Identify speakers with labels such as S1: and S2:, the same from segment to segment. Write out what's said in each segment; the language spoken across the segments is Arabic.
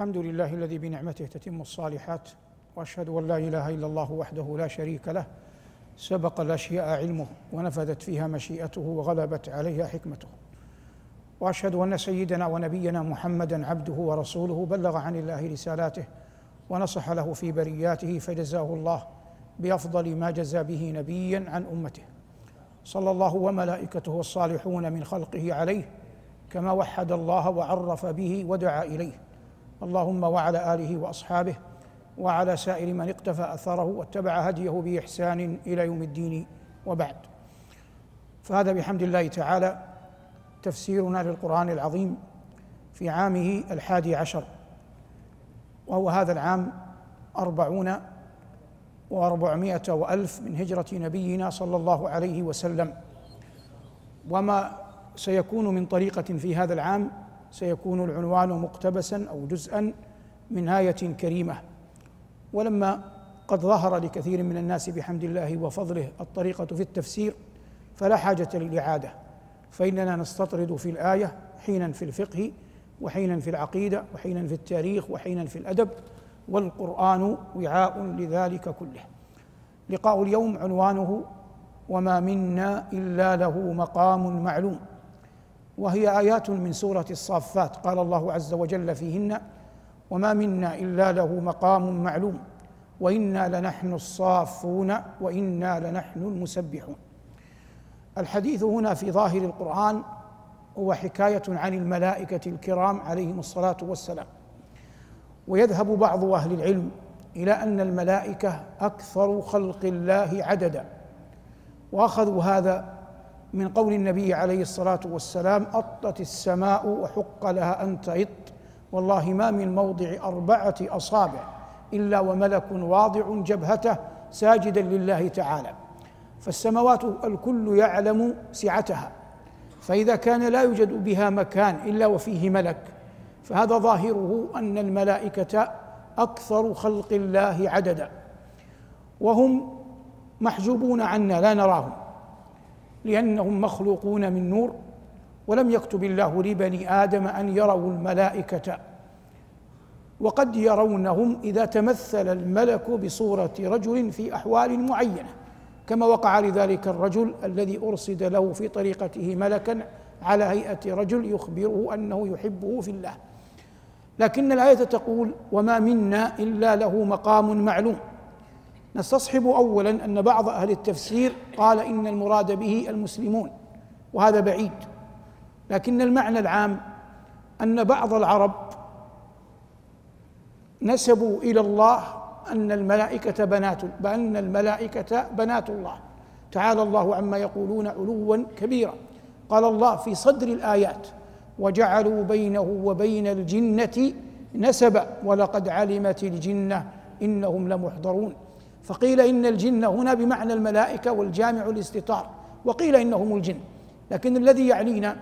S1: الحمد لله الذي بنعمته تتم الصالحات وأشهد أن لا إله إلا الله وحده لا شريك له سبق الأشياء علمه ونفذت فيها مشيئته وغلبت عليها حكمته. وأشهد أن سيدنا ونبينا محمدا عبده ورسوله بلغ عن الله رسالاته ونصح له في برياته فجزاه الله بأفضل ما جزى به نبيا عن أمته. صلى الله وملائكته الصالحون من خلقه عليه كما وحد الله وعرف به ودعا إليه. اللهم وعلى آله وأصحابه وعلى سائر من اقتفى أثره واتبع هديه بإحسان إلى يوم الدين وبعد. فهذا بحمد الله تعالى تفسيرنا للقرآن العظيم في عامه الحادي عشر وهو هذا العام أربعون وأربعمائة وألف من هجرة نبينا صلى الله عليه وسلم. وما سيكون من طريقة في هذا العام سيكون العنوان مقتبسا أو جزءا من آية كريمة. ولما قد ظهر لكثير من الناس بحمد الله وفضله الطريقة في التفسير فلا حاجة للإعادة. فإننا نستطرد في الآية حينا في الفقه وحينا في العقيدة وحينا في التاريخ وحينا في الأدب والقرآن وعاء لذلك كله. لقاء اليوم عنوانه وما منا إلا له مقام معلوم وهي آيات من سورة الصافات. قال الله عز وجل فيهن وما منا إلا له مقام معلوم وإنا لنحن الصافون وإنا لنحن المسبحون. الحديث هنا في ظاهر القرآن هو حكاية عن الملائكة الكرام عليهم الصلاة والسلام. ويذهب بعض أهل العلم إلى أن الملائكة أكثر خلق الله عددا وأخذوا هذا من قول النبي عليه الصلاة والسلام أطت السماء وحق لها أن تعط والله ما من موضع أربعة أصابع إلا وملك واضع جبهته ساجدا لله تعالى. فالسماوات الكل يعلم سعتها. فإذا كان لا يوجد بها مكان إلا وفيه ملك فهذا ظاهره أن الملائكة أكثر خلق الله عددا. وهم محجوبون عنا لا نراهم. لأنهم مخلوقون من نور ولم يكتب الله لبني آدم أن يروا الملائكة. وقد يرونهم إذا تمثل الملك بصورة رجل في أحوال معينة كما وقع لذلك الرجل الذي أرصد له في طريقته ملكا على هيئة رجل يخبره أنه يحبه في الله. لكن الآية تقول وما منا إلا له مقام معلوم نستصحب اولا أن بعض أهل التفسير قال إن المراد به المسلمون وهذا بعيد. لكن المعنى العام أن بعض العرب نسبوا إلى الله أن الملائكة بنات بأن الملائكة بنات الله. تعالى الله عما يقولون علوا كبيرا. قال الله في صدر الآيات وجعلوا بينه وبين الجنة نسبا ولقد علمت الجنة إنهم لمحضرون. فقيل إن الجن هنا بمعنى الملائكة والجامع الاستطار وقيل إنهم الجن. لكن الذي يعنينا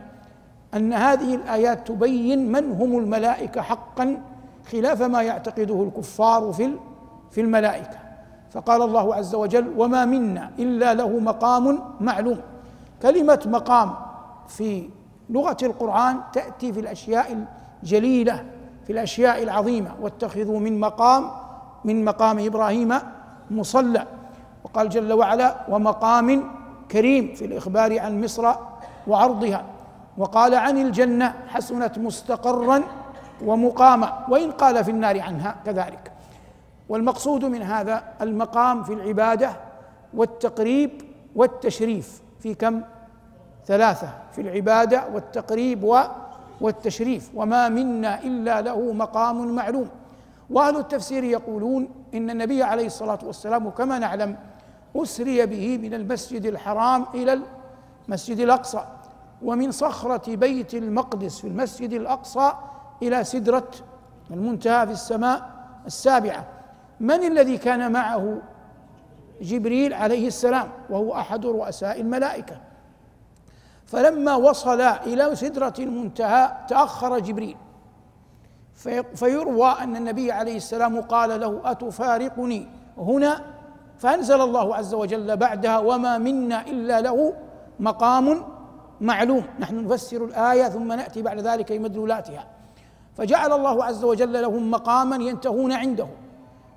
S1: أن هذه الآيات تبين من هم الملائكة حقا خلاف ما يعتقده الكفار في في الملائكة. فقال الله عز وجل وما منا إلا له مقام معلوم. كلمة مقام في لغة القرآن تأتي في الأشياء الجليلة في الأشياء العظيمة. واتخذوا من مقام من مقام إبراهيم مصلى. وقال جل وعلا ومقام كريم في الإخبار عن مصر وعرضها. وقال عن الجنة حسنت مستقرا ومقاما. وإن قال في النار عنها كذلك. والمقصود من هذا المقام في العبادة والتقريب والتشريف في كم؟ ثلاثة في العبادة والتقريب والتشريف. وما منا إلا له مقام معلوم. وأهل التفسير يقولون إن النبي عليه الصلاة والسلام كما نعلم أسري به من المسجد الحرام إلى المسجد الأقصى ومن صخرة بيت المقدس في المسجد الأقصى إلى سدرة المنتهى في السماء السابعة. من الذي كان معه؟ جبريل عليه السلام وهو أحد رؤساء الملائكة. فلما وصل إلى سدرة المنتهى تأخر جبريل. فيروى أن النبي عليه السلام قال له أتفارقني؟ هنا فأنزل الله عز وجل بعدها وما منا إلا له مقام معلوم. نحن نفسر الآية ثم نأتي بعد ذلك بمدلولاتها فجعل الله عز وجل لهم مقاما ينتهون عنده.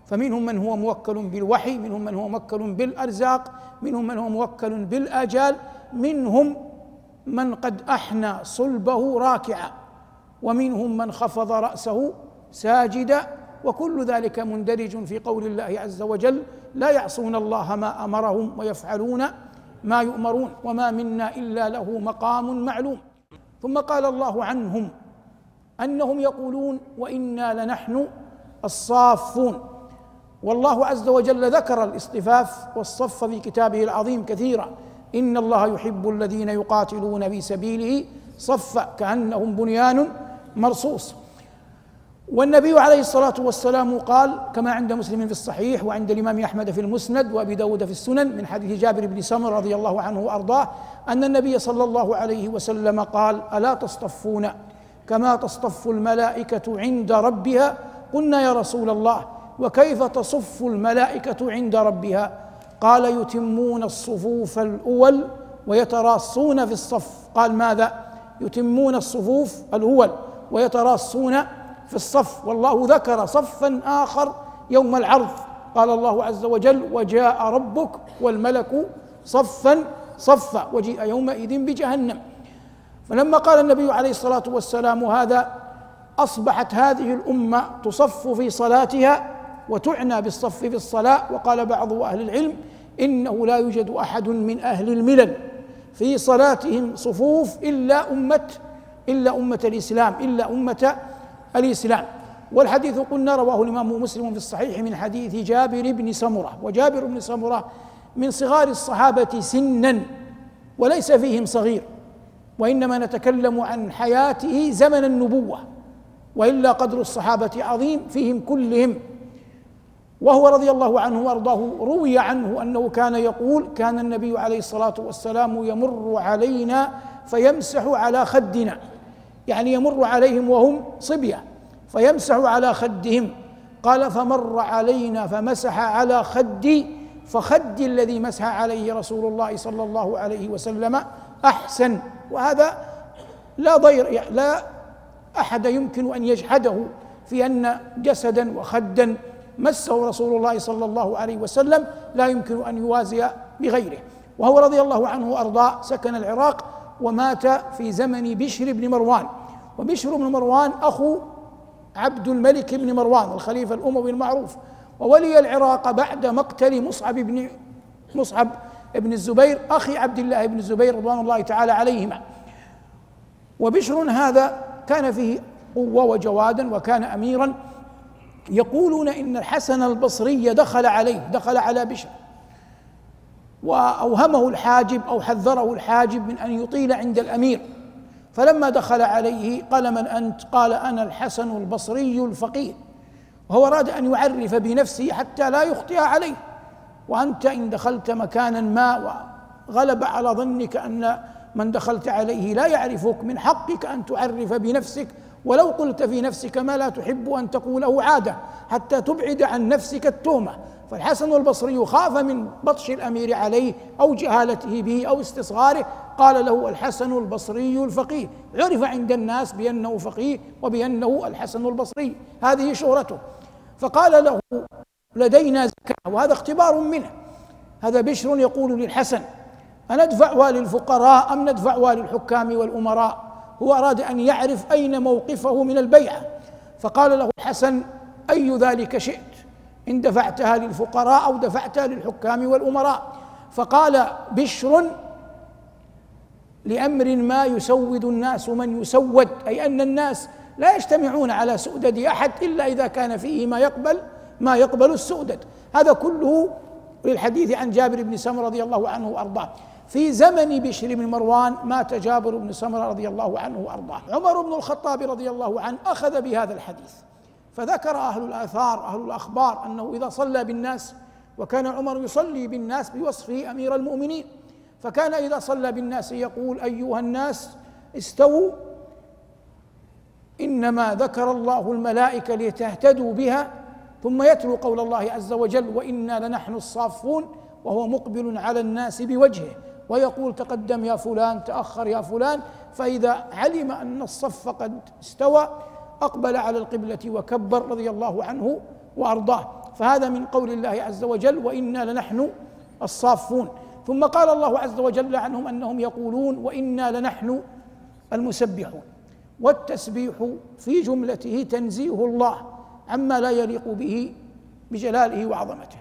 S1: فمنهم من هو موكل بالوحي منهم من هو موكل بالأرزاق منهم من هو موكل بالآجال منهم من قد أحنى صلبه راكعا. ومنهم من خفض رأسه ساجدا وكل ذلك مندرج في قول الله عز وجل لا يعصون الله ما أمرهم ويفعلون ما يؤمرون وما منا إلا له مقام معلوم. ثم قال الله عنهم أنهم يقولون وإنا لنحن الصافون. والله عز وجل ذكر الاصطفاف والصف في كتابه العظيم كثيرا إن الله يحب الذين يقاتلون في سبيله صفا كأنهم بنيان مرصوص. والنبي عليه الصلاة والسلام قال كما عند مسلم في الصحيح وعند الإمام أحمد في المسند وأبي داود في السنن من حديث جابر بن سمر رضي الله عنه وأرضاه أن النبي صلى الله عليه وسلم قال ألا تصطفون؟ كما تصطف الملائكة عند ربها؟ قلنا يا رسول الله وكيف تصف الملائكة عند ربها؟ قال يتمون الصفوف الأول ويتراصون في الصف. قال ماذا؟ يتمون الصفوف الأول. ويتراصون في الصف. والله ذكر صفا آخر يوم العرض. قال الله عز وجل وجاء ربك والملك صفا صفا وجيء يومئذ بجهنم. فلما قال النبي عليه الصلاة والسلام هذا أصبحت هذه الأمة تصف في صلاتها وتعنى بالصف في الصلاة. وقال بعض أهل العلم إنه لا يوجد أحد من أهل الملل في صلاتهم صفوف إلا أمة إلا أمة الإسلام إلا أمة الإسلام. والحديث قلنا رواه الإمام مسلم في الصحيح من حديث جابر بن سمرة. وجابر بن سمرة من صغار الصحابة سنا وليس فيهم صغير. وإنما نتكلم عن حياته زمن النبوة. وإلا قدر الصحابة عظيم فيهم كلهم. وهو رضي الله عنه وأرضاه روي عنه أنه كان يقول كان النبي عليه الصلاة والسلام يمر علينا فيمسح على خدنا يعني يمر عليهم وهم صبية فيمسح على خدهم. قال فمر علينا فمسح على خدي فخدي الذي مسح عليه رسول الله صلى الله عليه وسلم أحسن. وهذا لا ضير لا أحد يمكن أن يجحده في أن جسدا وخدا مسه رسول الله صلى الله عليه وسلم لا يمكن أن يوازي بغيره. وهو رضي الله عنه وأرضاه سكن العراق ومات في زمن بشر بن مروان. وبشر بن مروان أخو عبد الملك بن مروان الخليفة الأموي المعروف. وولي العراق بعد مقتل مصعب بن مصعب بن الزبير أخي عبد الله بن الزبير رضوان الله تعالى عليهما. وبشر هذا كان فيه قوة وجوادا وكان أميرا. يقولون إن الحسن البصري دخل عليه دخل على بشر. وأوهمه الحاجب أو حذره الحاجب من أن يطيل عند الأمير. فلما دخل عليه قال من أنت؟ قال أنا الحسن البصري الفقيه. وهو أراد أن يعرف بنفسه حتى لا يخطئ عليه. وأنت إن دخلت مكانا ما وغلب على ظنك أن من دخلت عليه لا يعرفك من حقك أن تعرف بنفسك. ولو قلت في نفسك ما لا تحب أن تقوله عادة حتى تبعد عن نفسك التهمة. فالحسن البصري خاف من بطش الأمير عليه أو جهالته به أو استصغاره. قال له الحسن البصري الفقيه عرف عند الناس بأنه فقيه وبأنه الحسن البصري. هذه شهرته. فقال له لدينا زكاة وهذا اختبار منه. هذا بشر يقول للحسن أندفعها للفقراء أم ندفعها للحكام والأمراء؟ هو أراد أن يعرف أين موقفه من البيعة. فقال له الحسن أي ذلك شئت؟ إن دفعتها للفقراء أو دفعتها للحكام والأمراء. فقال بشر لأمر ما يسود الناس من يسود أي أن الناس لا يجتمعون على سؤدد أحد إلا إذا كان فيه ما يقبل ما يقبل السؤدد. هذا كله للحديث عن جابر بن سمر رضي الله عنه وأرضاه. في زمن بشر بن مروان مات جابر بن سمرة رضي الله عنه وأرضاه. عمر بن الخطاب رضي الله عنه أخذ بهذا الحديث. فذكر أهل الآثار أهل الأخبار أنه إذا صلى بالناس وكان عمر يصلي بالناس بوصفه أمير المؤمنين. فكان إذا صلى بالناس يقول أيها الناس استووا إنما ذكر الله الملائكة لتهتدوا بها ثم يتلو قول الله عز وجل وإنا لنحن الصافون وهو مقبل على الناس بوجهه. ويقول تقدم يا فلان تأخر يا فلان. فإذا علم أن الصف قد استوى أقبل على القبلة وكبر رضي الله عنه وأرضاه. فهذا من قول الله عز وجل وإنا لنحن الصافون. ثم قال الله عز وجل عنهم أنهم يقولون وإنا لنحن المسبحون. والتسبيح في جملته تنزيه الله عما لا يليق به بجلاله وعظمته.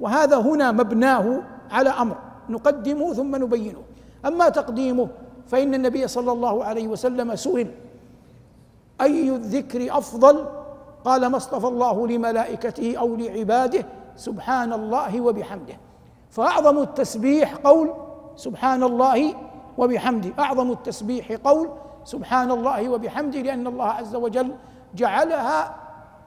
S1: وهذا هنا مبناه على أمر نقدمه ثم نبينه. أما تقديمه فإن النبي صلى الله عليه وسلم سئل أي الذكر أفضل؟ قال ما اصطفى الله لملائكته أو لعباده سبحان الله وبحمده. فأعظم التسبيح قول سبحان الله وبحمده. أعظم التسبيح قول سبحان الله وبحمده لأن الله عز وجل جعلها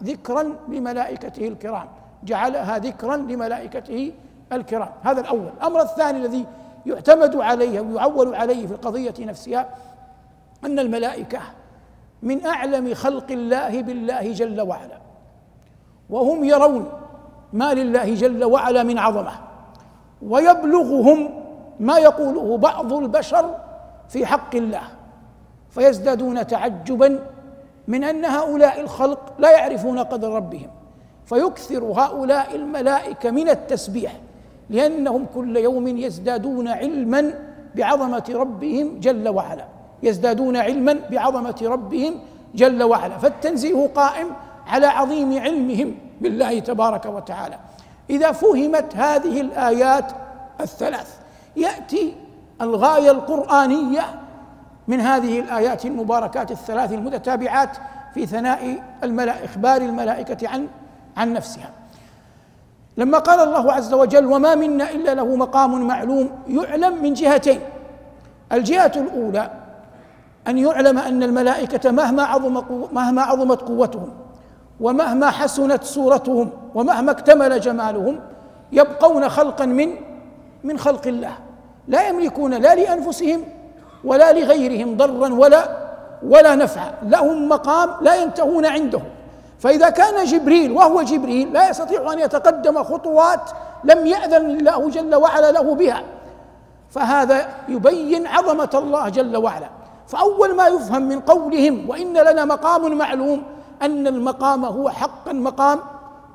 S1: ذكرا لملائكته الكرام. جعلها ذكرا لملائكته الكرام. هذا الأول. الأمر الثاني الذي يعتمد عليه ويعول عليه في القضية نفسها أن الملائكة من أعلم خلق الله بالله جل وعلا. وهم يرون ما لله جل وعلا من عظمة. ويبلغهم ما يقوله بعض البشر في حق الله. فيزدادون تعجبا من أن هؤلاء الخلق لا يعرفون قدر ربهم. فيكثر هؤلاء الملائكة من التسبيح لأنهم كل يوم يزدادون علما بعظمة ربهم جل وعلا. يزدادون علما بعظمة ربهم جل وعلا. فالتنزيه قائم على عظيم علمهم بالله تبارك وتعالى. إذا فهمت هذه الآيات الثلاث يأتي الغاية القرآنية من هذه الآيات المباركات الثلاث المتتابعات في ثناء الملائكه إخبار الملائكة عن عن نفسها. لما قال الله عز وجل وما منا إلا له مقام معلوم يعلم من جهتين. الجهة الأولى أن يعلم أن الملائكة مهما عظم مهما عظمت قوتهم ومهما حسنت صورتهم ومهما اكتمل جمالهم يبقون خلقا من من خلق الله. لا يملكون لا لأنفسهم ولا لغيرهم ضرا ولا ولا نفعا. لهم مقام لا ينتهون عنده. فإذا كان جبريل وهو جبريل لا يستطيع أن يتقدم خطوات لم يأذن الله جل وعلا له بها. فهذا يبين عظمة الله جل وعلا. فأول ما يفهم من قولهم وإن لنا مقام معلوم أن المقام هو حقا مقام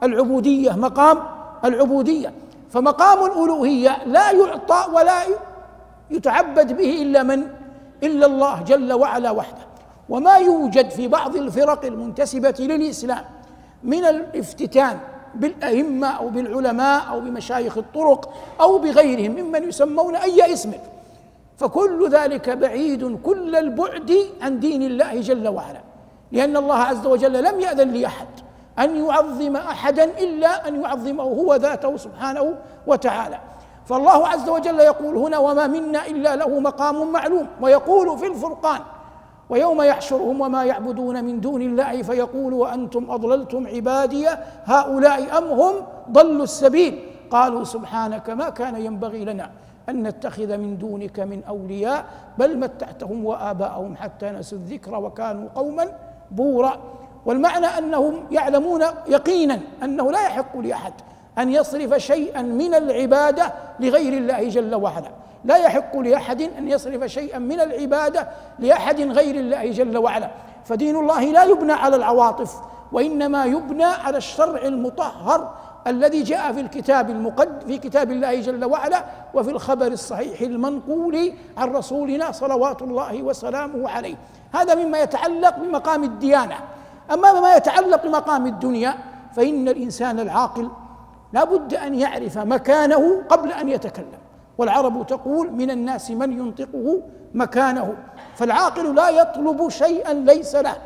S1: العبودية مقام العبودية. فمقام الألوهية لا يعطى ولا يتعبد به إلا من؟ إلا الله جل وعلا وحده. وما يوجد في بعض الفرق المنتسبة للإسلام من الافتتان بالأئمة أو بالعلماء أو بمشايخ الطرق أو بغيرهم ممن يسمون أي اسم. فكل ذلك بعيد كل البعد عن دين الله جل وعلا. لأن الله عز وجل لم يأذن لأحد أن يعظم أحدا إلا أن يعظمه هو ذاته سبحانه وتعالى. فالله عز وجل يقول هنا وما منا إلا له مقام معلوم ويقول في الفرقان ويوم يحشرهم وما يعبدون من دون الله فيقول وأنتم أضللتم عبادي هؤلاء أم هم ضلوا السبيل؟ قالوا سبحانك ما كان ينبغي لنا. أن نتخذ من دونك من أولياء بل متعتهم وآباءهم حتى نسوا الذكر وكانوا قوما بورا. والمعنى أنهم يعلمون يقينا أنه لا يحق لأحد أن يصرف شيئا من العبادة لغير الله جل وعلا. لا يحق لأحد أن يصرف شيئا من العبادة لأحد غير الله جل وعلا. فدين الله لا يبنى على العواطف وإنما يبنى على الشرع المطهر الذي جاء في الكتاب المقد في كتاب الله جل وعلا وفي الخبر الصحيح المنقول عن رسولنا صلوات الله وسلامه عليه. هذا مما يتعلق بمقام الديانة. أما ما يتعلق بمقام الدنيا فإن الإنسان العاقل لا بد أن يعرف مكانه قبل أن يتكلم. والعرب تقول من الناس من ينطقه مكانه. فالعاقل لا يطلب شيئا ليس له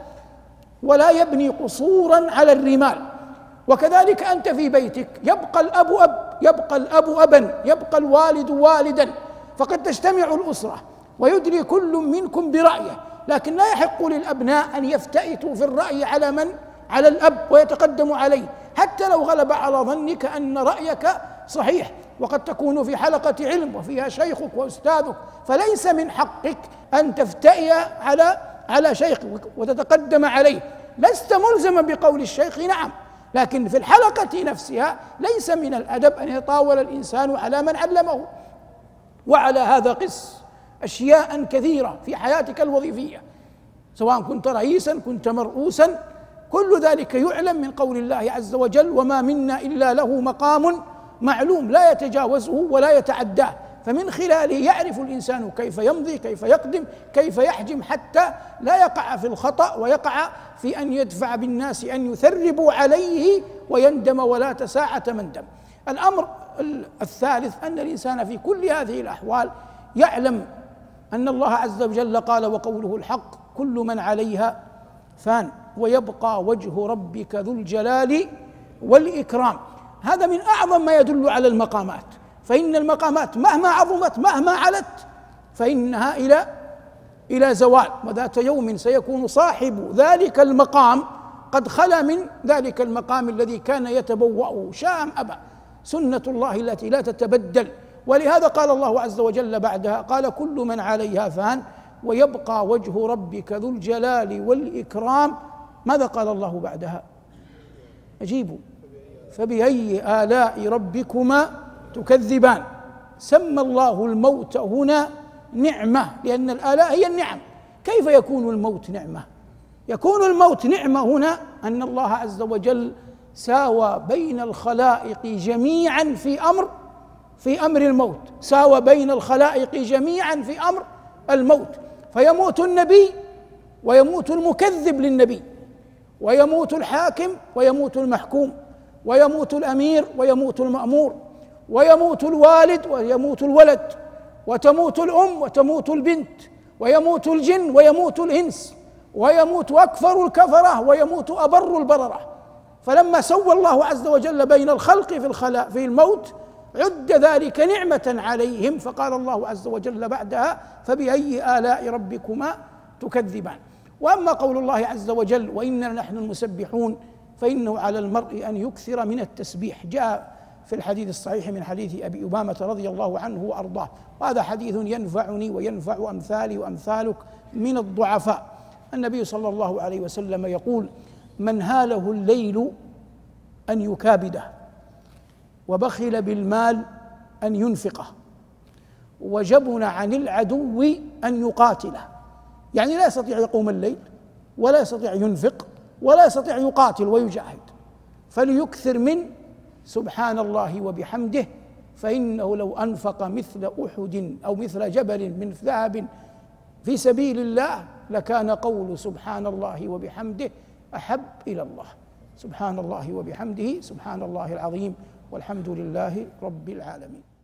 S1: ولا يبني قصورا على الرمال. وكذلك أنت في بيتك. يبقى الأب أب يبقى الأب أبا يبقى الوالد والدا. فقد تجتمع الأسرة ويدري كل منكم برأيه. لكن لا يحق للأبناء أن يفتئتوا في الرأي على من؟ على الأب ويتقدم عليه. حتى لو غلب على ظنك أن رأيك صحيح. وقد تكون في حلقة علم وفيها شيخك وأستاذك. فليس من حقك أن تفتئي على على شيخك وتتقدم عليه. لست ملزما بقول الشيخ نعم. لكن في الحلقة نفسها ليس من الأدب أن يطاول الإنسان على من علمه. وعلى هذا قس أشياء كثيرة في حياتك الوظيفية سواء كنت رئيسا كنت مرؤوسا. كل ذلك يعلم من قول الله عز وجل وما منا إلا له مقام معلوم لا يتجاوزه ولا يتعداه. فمن خلاله يعرف الإنسان كيف يمضي كيف يقدم كيف يحجم حتى لا يقع في الخطأ ويقع في أن يدفع بالناس أن يثربوا عليه ويندم ولا تساعة مندم الأمر الثالث أن الإنسان في كل هذه الأحوال يعلم أن الله عز وجل قال وقوله الحق كل من عليها فان ويبقى وجه ربك ذو الجلال والإكرام. هذا من أعظم ما يدل على المقامات. فإن المقامات مهما عظمت مهما علت فإنها إلى إلى زوال. وذات يوم سيكون صاحب ذلك المقام قد خلا من ذلك المقام الذي كان يتبوأه شاء أم أبى سنة الله التي لا تتبدل. ولهذا قال الله عز وجل بعدها قال كل من عليها فان ويبقى وجه ربك ذو الجلال والإكرام. ماذا قال الله بعدها؟ أجيبوا. فبأي آلاء ربكما تكذبان. سمى الله الموت هنا نعمة لأن الآلاء هي النعم. كيف يكون الموت نعمة؟ يكون الموت نعمة هنا أن الله عز وجل ساوى بين الخلائق جميعا في أمر في أمر الموت. ساوى بين الخلائق جميعا في أمر الموت. فيموت النبي ويموت المكذب للنبي ويموت الحاكم ويموت المحكوم ويموت الأمير ويموت المأمور. ويموت الوالد ويموت الولد وتموت الأم وتموت البنت ويموت الجن ويموت الإنس ويموت اكفر الكفرة ويموت أبر البررة. فلما سوى الله عز وجل بين الخلق في الخلاء في الموت عد ذلك نعمة عليهم فقال الله عز وجل بعدها فبأي آلاء ربكما تكذبان؟ وأما قول الله عز وجل وإنا نحن المسبحون فإنه على المرء أن يكثر من التسبيح. جاء في الحديث الصحيح من حديث أبي أمامة رضي الله عنه وأرضاه. وهذا حديث ينفعني وينفع أمثالي وأمثالك من الضعفاء. النبي صلى الله عليه وسلم يقول من هاله الليل أن يكابده وبخل بالمال أن ينفقه وجبن عن العدو أن يقاتله. يعني لا يستطيع يقوم الليل ولا يستطيع ينفق ولا يستطيع يقاتل ويجاهد. فليكثر من سبحان الله وبحمده فإنه لو أنفق مثل أحد أو مثل جبل من ذهب في سبيل الله لكان قول سبحان الله وبحمده أحب إلى الله. سبحان الله وبحمده سبحان الله العظيم والحمد لله رب العالمين.